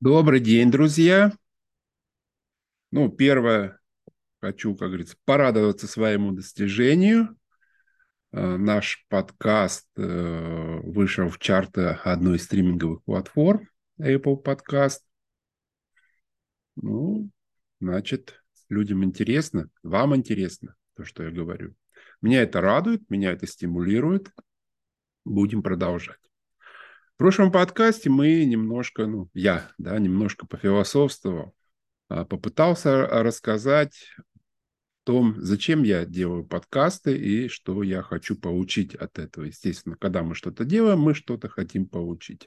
Добрый день, друзья. Ну, первое, хочу, как говорится, порадоваться своему достижению. Э, наш подкаст э, вышел в чарты одной из стриминговых платформ, Apple Podcast. Ну, значит, людям интересно, вам интересно то, что я говорю. Меня это радует, меня это стимулирует. Будем продолжать. В прошлом подкасте мы немножко, ну, я, да, немножко пофилософствовал, а, попытался рассказать о том, зачем я делаю подкасты и что я хочу получить от этого. Естественно, когда мы что-то делаем, мы что-то хотим получить.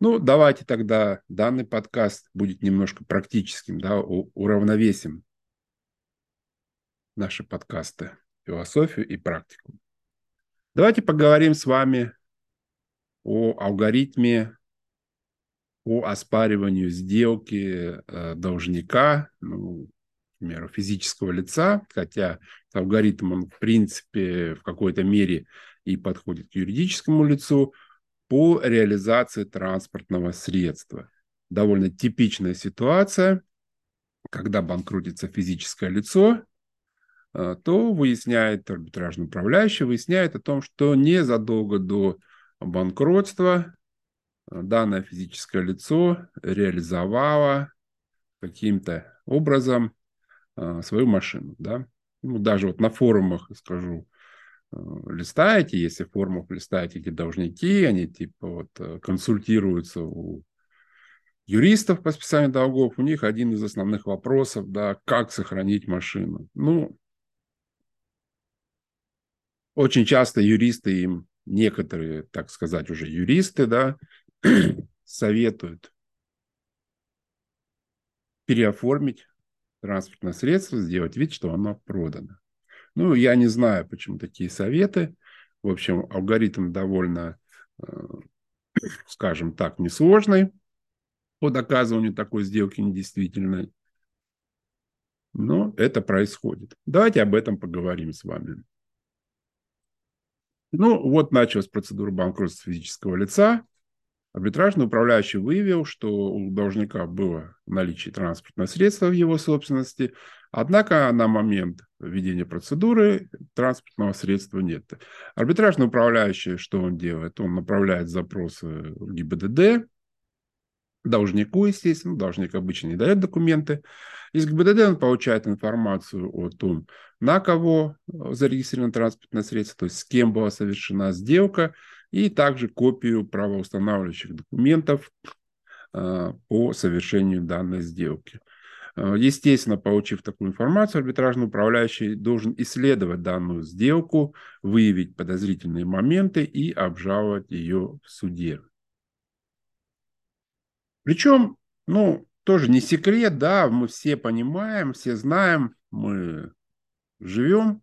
Ну, давайте тогда данный подкаст будет немножко практическим, да, уравновесим наши подкасты, философию и практику. Давайте поговорим с вами о алгоритме по оспариванию сделки э, должника, ну, к физического лица, хотя алгоритм, он, в принципе, в какой-то мере и подходит к юридическому лицу, по реализации транспортного средства. Довольно типичная ситуация, когда банкротится физическое лицо, э, то выясняет арбитражный управляющий, выясняет о том, что незадолго до банкротства данное физическое лицо реализовало каким-то образом а, свою машину. Да? Ну, даже вот на форумах, скажу, а, листаете, если в форумах листаете эти должники, они типа вот э, консультируются у юристов по списанию долгов, у них один из основных вопросов, да, как сохранить машину. Ну, очень часто юристы им некоторые, так сказать, уже юристы, да, советуют переоформить транспортное средство, сделать вид, что оно продано. Ну, я не знаю, почему такие советы. В общем, алгоритм довольно, э, скажем так, несложный по доказыванию такой сделки недействительной. Но это происходит. Давайте об этом поговорим с вами. Ну, вот началась процедура банкротства физического лица. Арбитражный управляющий выявил, что у должника было наличие транспортного средства в его собственности, однако на момент введения процедуры транспортного средства нет. Арбитражный управляющий, что он делает? Он направляет запросы в ГИБДД, должнику, естественно, должник обычно не дает документы. Из ГИБДД он получает информацию о том, на кого зарегистрировано транспортное средство, то есть с кем была совершена сделка, и также копию правоустанавливающих документов а, по совершению данной сделки. А, естественно, получив такую информацию, арбитражный управляющий должен исследовать данную сделку, выявить подозрительные моменты и обжаловать ее в суде. Причем, ну, тоже не секрет, да, мы все понимаем, все знаем, мы живем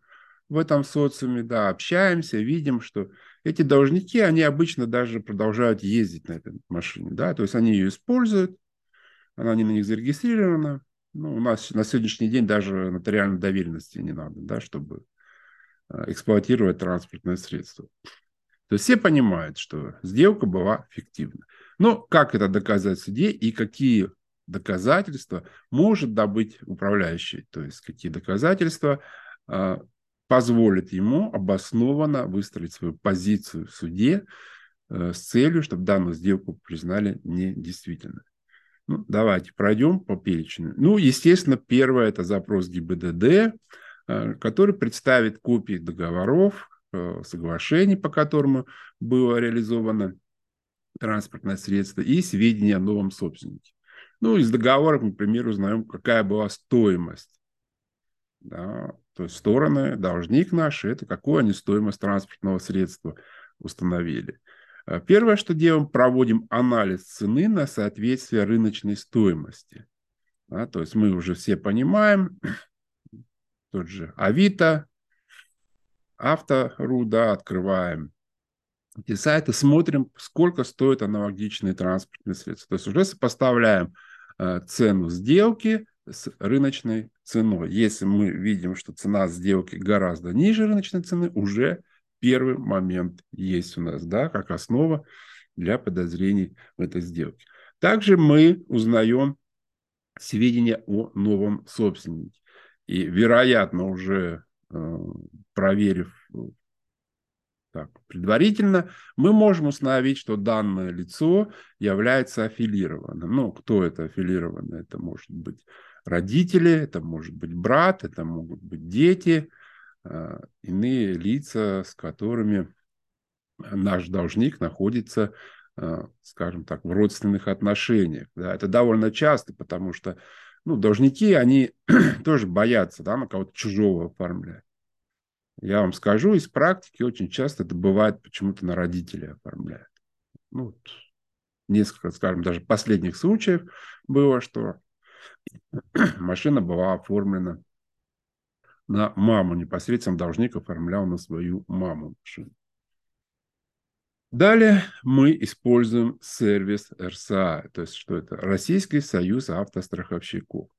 в этом социуме, да, общаемся, видим, что эти должники, они обычно даже продолжают ездить на этой машине, да, то есть они ее используют, она не на них зарегистрирована, ну, у нас на сегодняшний день даже нотариальной доверенности не надо, да, чтобы э, эксплуатировать транспортное средство. То есть все понимают, что сделка была фиктивна. Но как это доказать в суде и какие доказательства может добыть управляющий, то есть какие доказательства э, позволит ему обоснованно выстроить свою позицию в суде э, с целью, чтобы данную сделку признали недействительной. Ну, давайте пройдем по перечню. Ну, естественно, первое – это запрос ГИБДД, э, который представит копии договоров, соглашений, по которым было реализовано транспортное средство, и сведения о новом собственнике. Ну, из договоров, например, узнаем, какая была стоимость да, то есть стороны, должник наш, это какую они стоимость транспортного средства установили. Э, первое, что делаем, проводим анализ цены на соответствие рыночной стоимости. Да, то есть мы уже все понимаем, тот же Авито, Автору, да, открываем эти сайты, смотрим, сколько стоит аналогичные транспортные средства. То есть уже сопоставляем э, цену сделки с рыночной ценой. Если мы видим, что цена сделки гораздо ниже рыночной цены, уже первый момент есть у нас, да, как основа для подозрений в этой сделке. Также мы узнаем сведения о новом собственнике. И, вероятно, уже проверив так, предварительно, мы можем установить, что данное лицо является аффилированным. Ну, кто это аффилированный? Это может быть родители, это может быть брат, это могут быть дети, э, иные лица, с которыми наш должник находится, э, скажем так, в родственных отношениях. Да, это довольно часто, потому что ну, должники, они тоже боятся на кого-то чужого оформлять. Я вам скажу, из практики очень часто это бывает почему-то на родителей оформляют. Ну, вот несколько, скажем, даже последних случаев было, что машина была оформлена на маму, непосредственно должник оформлял на свою маму машину. Далее мы используем сервис РСА, то есть что это? Российский союз автостраховщиков.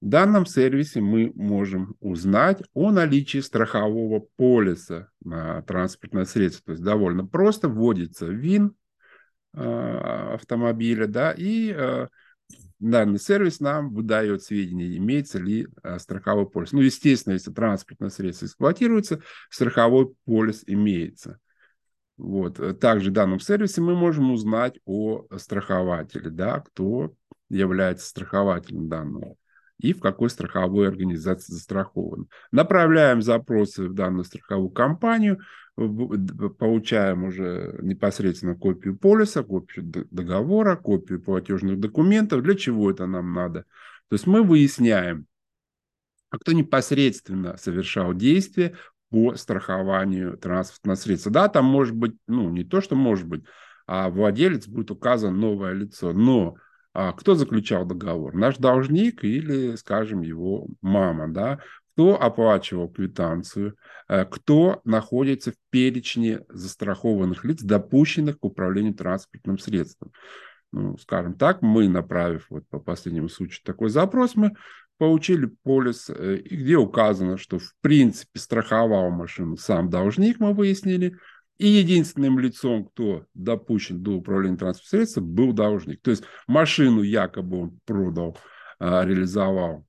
В данном сервисе мы можем узнать о наличии страхового полиса на транспортное средство. То есть довольно просто вводится ВИН э, автомобиля, да, и э, данный сервис нам выдает сведения, имеется ли э, страховой полис. Ну, естественно, если транспортное средство эксплуатируется, страховой полис имеется. Вот. Также в данном сервисе мы можем узнать о страхователе, да, кто является страхователем данного и в какой страховой организации застрахован. Направляем запросы в данную страховую компанию, получаем уже непосредственно копию полиса, копию договора, копию платежных документов. Для чего это нам надо? То есть мы выясняем, а кто непосредственно совершал действие по страхованию транспортного средства. Да, там может быть, ну, не то, что может быть, а владелец будет указан новое лицо. Но а кто заключал договор? Наш должник или, скажем, его мама, да? Кто оплачивал квитанцию? Э, кто находится в перечне застрахованных лиц, допущенных к управлению транспортным средством? Ну, скажем так, мы, направив вот по последнему случаю такой запрос, мы получили полис, э, где указано, что в принципе страховал машину сам должник, мы выяснили, и единственным лицом, кто допущен до управления транспортным средством, был должник. То есть машину якобы он продал, а, реализовал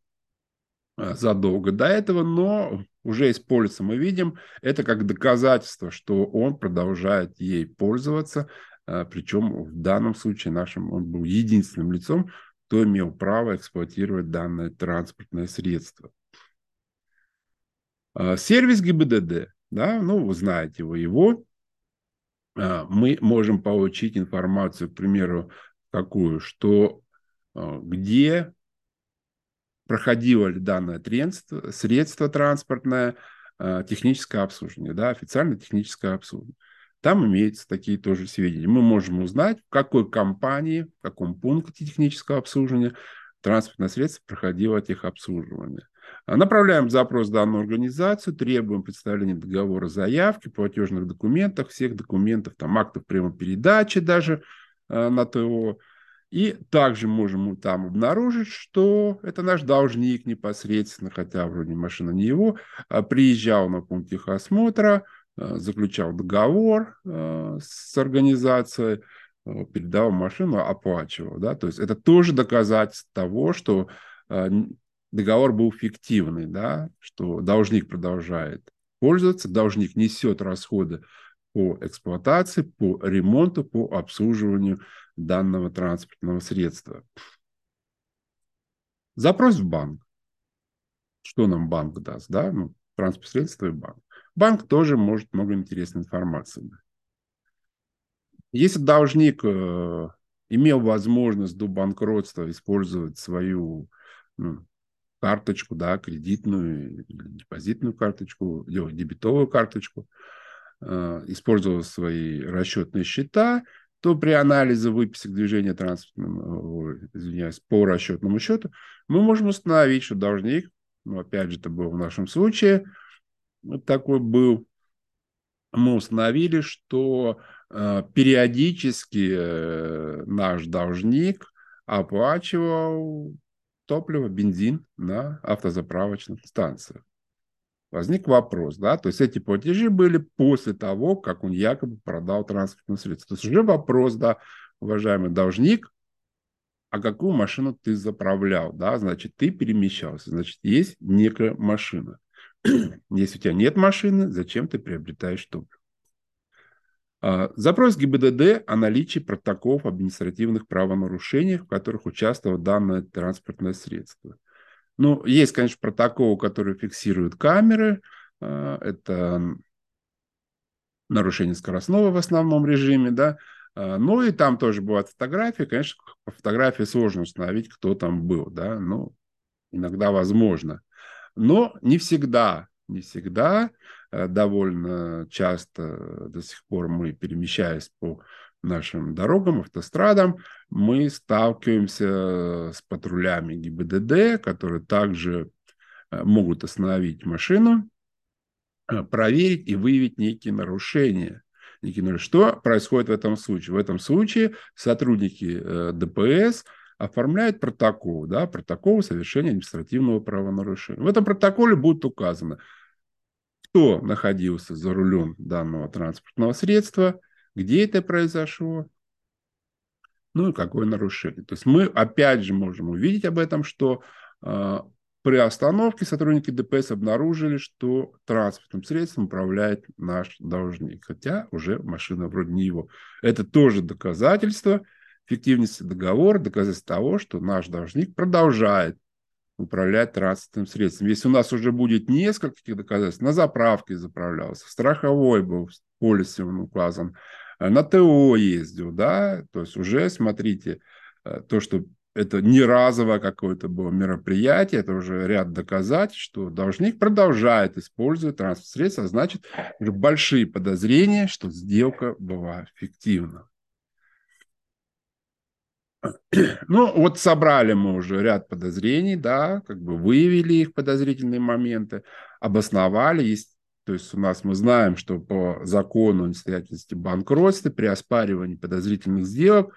а, задолго до этого, но уже из полиса мы видим, это как доказательство, что он продолжает ей пользоваться, а, причем в данном случае нашим он был единственным лицом, кто имел право эксплуатировать данное транспортное средство. Сервис ГИБДД, да, ну, вы знаете вы его, а, мы можем получить информацию, к примеру, такую, что а, где проходило ли данное средство, средство транспортное, а, техническое обслуживание, да, официально техническое обслуживание. Там имеются такие тоже сведения. Мы можем узнать, в какой компании, в каком пункте технического обслуживания транспортное средство проходило техобслуживание. Направляем запрос в данную организацию, требуем представления договора заявки, платежных документов, всех документов, там, актов передачи даже э, на ТО. И также можем там обнаружить, что это наш должник непосредственно, хотя вроде машина не его, а приезжал на пункт техосмотра, э, заключал договор э, с организацией, э, передал машину, оплачивал. Да? То есть это тоже доказательство того, что э, договор был фиктивный, да, что должник продолжает пользоваться, должник несет расходы по эксплуатации, по ремонту, по обслуживанию данного транспортного средства. Запрос в банк. Что нам банк даст? Да? Ну, транспорт средства и банк. Банк тоже может много интересной информации. Если должник э, имел возможность до банкротства использовать свою ну, карточку, да, кредитную, депозитную карточку, дебетовую карточку, э, использовал свои расчетные счета, то при анализе выписок движения транспортного, извиняюсь, по расчетному счету, мы можем установить, что должник, ну, опять же, это был в нашем случае, такой был, мы установили, что э, периодически э, наш должник оплачивал топливо, бензин на автозаправочных станциях. Возник вопрос, да, то есть эти платежи были после того, как он якобы продал транспортное средство. То есть уже вопрос, да, уважаемый должник, а какую машину ты заправлял, да, значит, ты перемещался, значит, есть некая машина. Если у тебя нет машины, зачем ты приобретаешь топливо? А, запрос ГИБДД о наличии протоколов административных правонарушений, в которых участвовало данное транспортное средство. Ну, есть, конечно, протоколы, которые фиксируют камеры. А, это нарушение скоростного в основном режиме, да. А, ну и там тоже бывают фотографии. Конечно, по фотографии сложно установить, кто там был, да. Ну, иногда возможно. Но не всегда, не всегда. Э, довольно часто до сих пор мы, перемещаясь по нашим дорогам, автострадам, мы сталкиваемся с патрулями ГИБДД, которые также э, могут остановить машину, э, проверить и выявить некие нарушения. Что происходит в этом случае? В этом случае сотрудники ДПС оформляют протокол, да, протокол совершения административного правонарушения. В этом протоколе будет указано, кто находился за рулем данного транспортного средства, где это произошло, ну и какое нарушение. То есть мы опять же можем увидеть об этом, что э, при остановке сотрудники ДПС обнаружили, что транспортным средством управляет наш должник, хотя уже машина вроде не его. Это тоже доказательство эффективности договора, доказательство того, что наш должник продолжает управлять транспортным средством. Если у нас уже будет несколько таких доказательств, на заправке заправлялся, страховой был в полисе он указан, э, на ТО ездил, да, то есть уже, смотрите, э, то, что это не разовое какое-то было мероприятие, это уже ряд доказательств, что должник продолжает использовать транспортное средство, а значит, уже большие подозрения, что сделка была фиктивна. Ну, вот собрали мы уже ряд подозрений, да, как бы выявили их подозрительные моменты, обосновали. Есть, то есть у нас мы знаем, что по закону о несостоятельности банкротства при оспаривании подозрительных сделок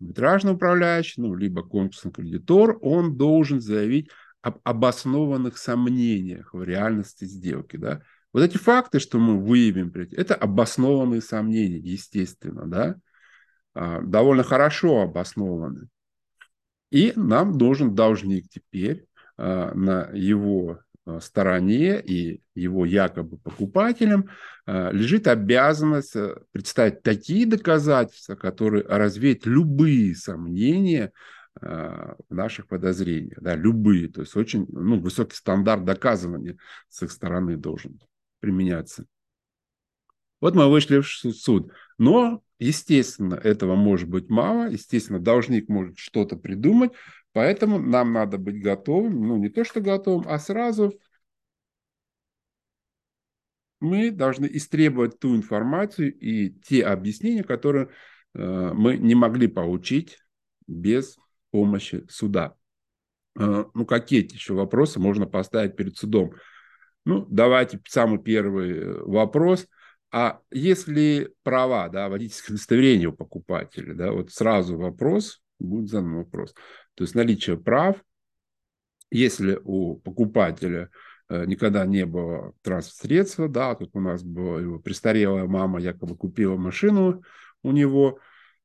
арбитражный управляющий, ну, либо конкурсный кредитор, он должен заявить об обоснованных сомнениях в реальности сделки, да. Вот эти факты, что мы выявим, это обоснованные сомнения, естественно, да. А, довольно хорошо обоснованы. И нам должен должник теперь а, на его а, стороне и его якобы покупателям лежит обязанность представить такие доказательства, которые развеют любые сомнения в наших подозрениях, да, любые, то есть очень ну, высокий стандарт доказывания с их стороны должен применяться. Вот мы вышли в суд. Но, естественно, этого может быть мало. Естественно, должник может что-то придумать. Поэтому нам надо быть готовым. Ну, не то, что готовым, а сразу мы должны истребовать ту информацию и те объяснения, которые э, мы не могли получить без помощи суда. Э, ну, какие еще вопросы можно поставить перед судом? Ну, давайте самый первый э, вопрос – а если права, да, водительское удостоверение у покупателя, да, вот сразу вопрос, будет задан вопрос. То есть наличие прав, если у покупателя э, никогда не было транспорт-средства, да, как у нас была его престарелая мама якобы купила машину у него,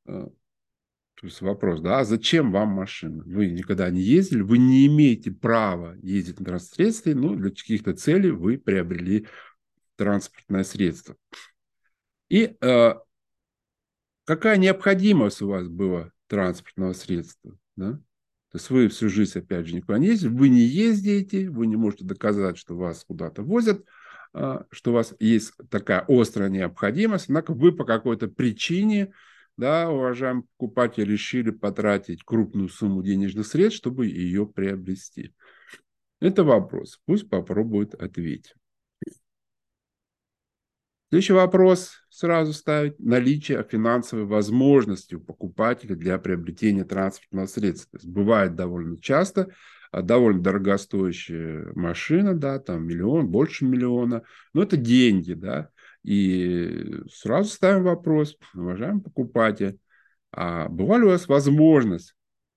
э, то есть вопрос, да, а зачем вам машина? Вы никогда не ездили, вы не имеете права ездить на транспорт-средстве, но для каких-то целей вы приобрели транспортное средство. И э, какая необходимость у вас была транспортного средства? Да? То есть вы всю жизнь, опять же, никуда не ездите, вы не ездите, вы не можете доказать, что вас куда-то возят, э, что у вас есть такая острая необходимость, однако вы по какой-то причине, да, уважаемые покупатели, решили потратить крупную сумму денежных средств, чтобы ее приобрести. Это вопрос. Пусть попробует ответить. Следующий вопрос сразу ставить. Наличие финансовой возможности у покупателя для приобретения транспортного средства. То есть бывает довольно часто, а, довольно дорогостоящая машина, да, там миллион, больше миллиона, но это деньги, да, и сразу ставим вопрос, уважаемый покупатель, а бывали у вас возможность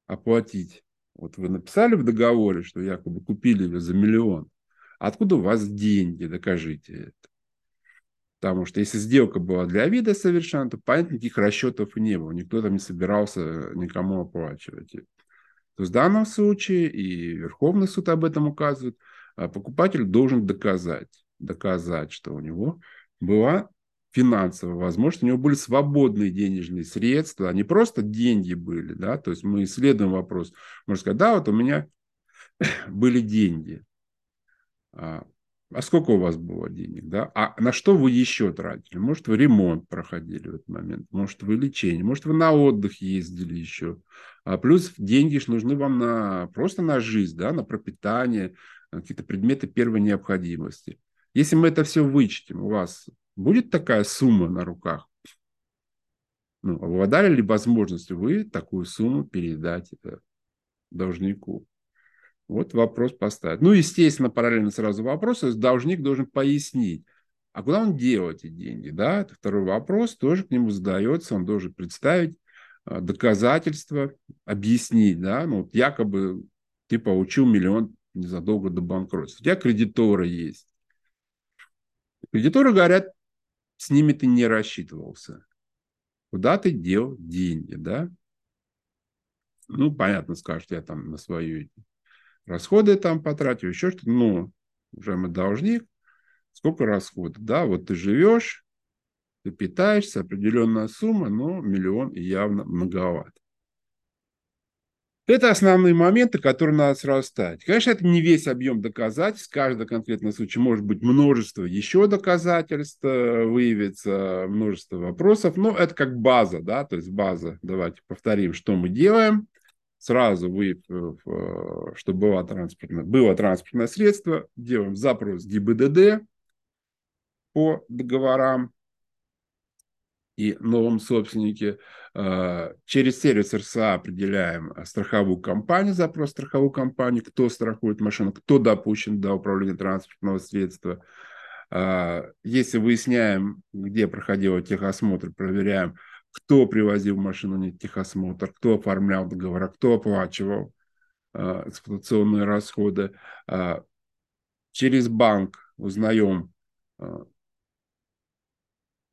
оплатить? Вот вы написали в договоре, что якобы купили ее за миллион. Откуда у вас деньги? Докажите это. Потому что если сделка была для вида совершена, то, понятно, никаких расчетов не было. Никто там не собирался никому оплачивать. то в данном случае, и Верховный суд об этом указывает, а покупатель должен доказать, доказать, что у него была финансовая возможность, у него были свободные денежные средства, а не просто деньги были, да, то есть мы исследуем вопрос, можно сказать, да, вот у меня были деньги, а, сколько у вас было денег, да? А на что вы еще тратили? Может, вы ремонт проходили в этот момент, может, вы лечение, может, вы на отдых ездили еще. А плюс деньги же нужны вам на, просто на жизнь, да, на пропитание, какие-то предметы первой необходимости. Если мы это все вычтем, у вас будет такая сумма на руках? Ну, обладали ли возможностью вы такую сумму передать э, должнику? Вот вопрос поставить. Ну, естественно, параллельно сразу вопрос, должник должен пояснить, а куда он делал эти деньги, да? Это второй вопрос, тоже к нему задается, он должен представить а, доказательства, объяснить, да, ну, вот якобы ты получил миллион незадолго до банкротства. У тебя кредиторы есть. Кредиторы говорят, с ними ты не рассчитывался. Куда ты дел деньги, да? Ну, понятно, скажешь, я там на свою расходы там потратил, еще что-то, но уже мы должник, сколько расходов, да, вот ты живешь, ты питаешься, определенная сумма, но миллион явно многовато. Это основные моменты, которые надо сразу ставить. Конечно, это не весь объем доказательств. Каждый конкретный случай может быть множество еще доказательств, э, выявится множество вопросов. Но это как база, да, то есть база. Давайте повторим, что мы делаем сразу вы, э, что было транспортное, было транспортное средство, делаем запрос ГИБДД по договорам и новом собственнике. Э, через сервис РСА определяем страховую компанию, запрос страховую компанию, кто страхует машину, кто допущен до управления транспортного средства. Э, если выясняем, где проходил техосмотр, проверяем, кто привозил машину на техосмотр, кто оформлял договор, кто оплачивал э, эксплуатационные расходы. Э, через банк узнаем, э,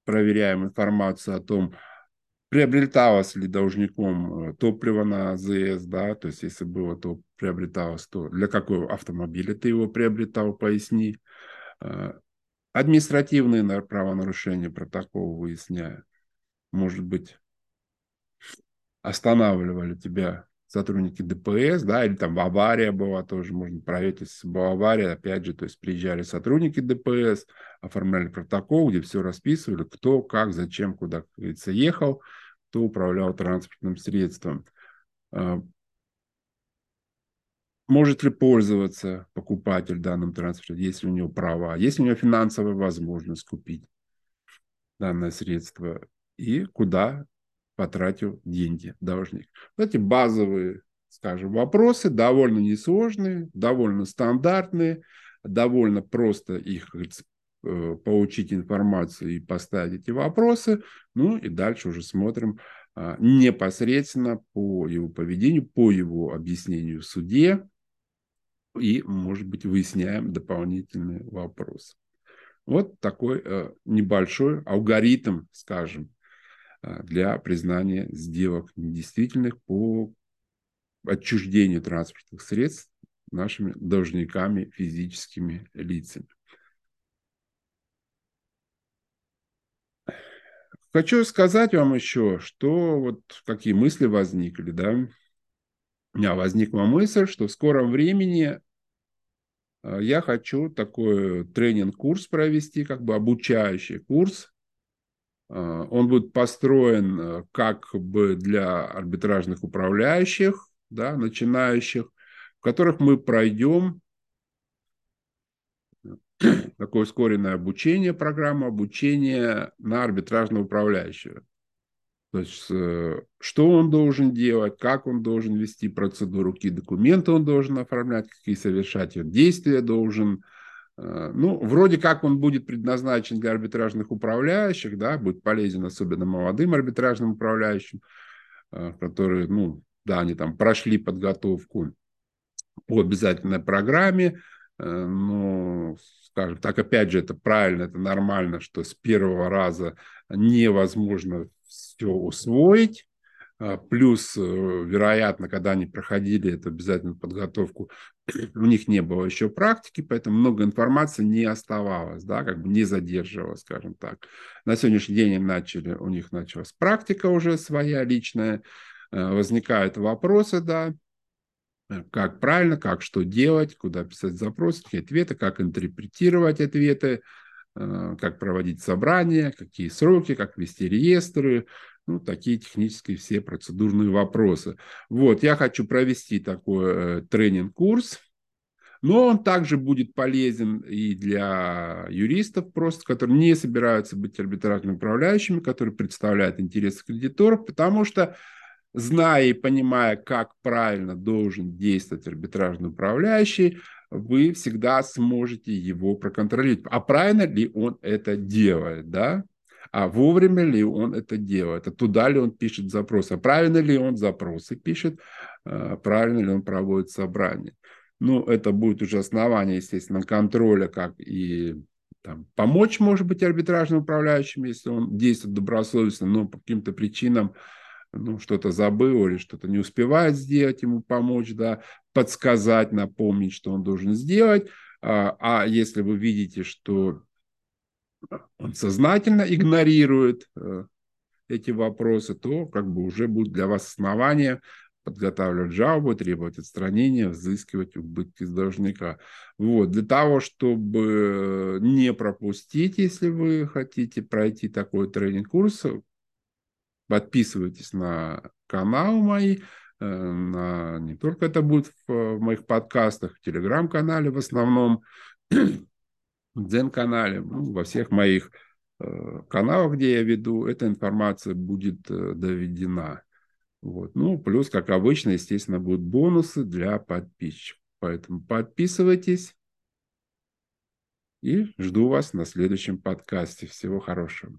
проверяем информацию о том, приобреталось ли должником э, топливо на АЗС, да, то есть если было, то приобреталось, то для какого автомобиля ты его приобретал, поясни. Административные правонарушения протокол выясняют может быть, останавливали тебя сотрудники ДПС, да, или там авария была тоже, можно проверить, если была авария, опять же, то есть приезжали сотрудники ДПС, оформляли протокол, где все расписывали, кто, как, зачем, куда, как говорится, ехал, кто управлял транспортным средством. А, может ли пользоваться покупатель данным транспортом, если у него права, если у него финансовая возможность купить данное средство и куда потратил деньги должник. Эти базовые, скажем, вопросы, довольно несложные, довольно стандартные, довольно просто их э, получить информацию и поставить эти вопросы. Ну и дальше уже смотрим а, непосредственно по его поведению, по его объяснению в суде и, может быть, выясняем дополнительные вопросы. Вот такой э, небольшой алгоритм, скажем, для признания сделок недействительных по отчуждению транспортных средств нашими должниками, физическими лицами. Хочу сказать вам еще, что вот какие мысли возникли, да. У меня возникла мысль, что в скором времени а, я хочу такой тренинг-курс провести, как бы обучающий курс а, он будет построен э, как бы для арбитражных управляющих, да, начинающих, в которых мы пройдем такое ускоренное обучение, программу обучения на арбитражного управляющего. То есть, э, что он должен делать, как он должен вести процедуру, какие документы он должен оформлять, какие совершать действия должен Э, ну, вроде как он будет предназначен для арбитражных управляющих, да, будет полезен особенно молодым арбитражным управляющим, э, которые, ну, да, они там прошли подготовку по обязательной программе, э, но, скажем так, опять же, это правильно, это нормально, что с первого раза невозможно все усвоить, плюс, э, вероятно, когда они проходили эту обязательную подготовку, у них не было еще практики, поэтому много информации не оставалось, да, как бы не задерживалось, скажем так. На сегодняшний день начали, у них началась практика уже своя личная, э, возникают вопросы, да, э, как правильно, как что делать, куда писать запросы, какие ответы, как интерпретировать ответы, как проводить собрания, какие сроки, как вести реестры, ну, такие технические все процедурные вопросы. Вот, я хочу провести такой э, тренинг-курс, но он также будет полезен и для юристов, просто, которые не собираются быть арбитражными управляющими, которые представляют интересы кредиторов, потому что, зная и понимая, как правильно должен действовать арбитражный управляющий, вы всегда сможете его проконтролировать. А правильно ли он это делает, да? а вовремя ли он это делает, а туда ли он пишет запрос, а правильно ли он запросы пишет, а правильно ли он проводит собрание. Ну, это будет уже основание, естественно, контроля, как и там, помочь, может быть, арбитражным управляющим, если он действует добросовестно, но по каким-то причинам ну, что-то забыл или что-то не успевает сделать, ему помочь, да, подсказать, напомнить, что он должен сделать. А, а если вы видите, что он сознательно игнорирует э, эти вопросы, то как бы уже будет для вас основание подготавливать жалобу, требовать отстранения, взыскивать убытки с должника. Вот. Для того, чтобы не пропустить, если вы хотите пройти такой тренинг-курс, подписывайтесь на канал мои, на, не только это будет в, в моих подкастах, в телеграм-канале в основном, Дзен-канале, ну, во всех моих э, каналах, где я веду, эта информация будет э, доведена. Вот. Ну, плюс, как обычно, естественно, будут бонусы для подписчиков. Поэтому подписывайтесь и жду вас на следующем подкасте. Всего хорошего.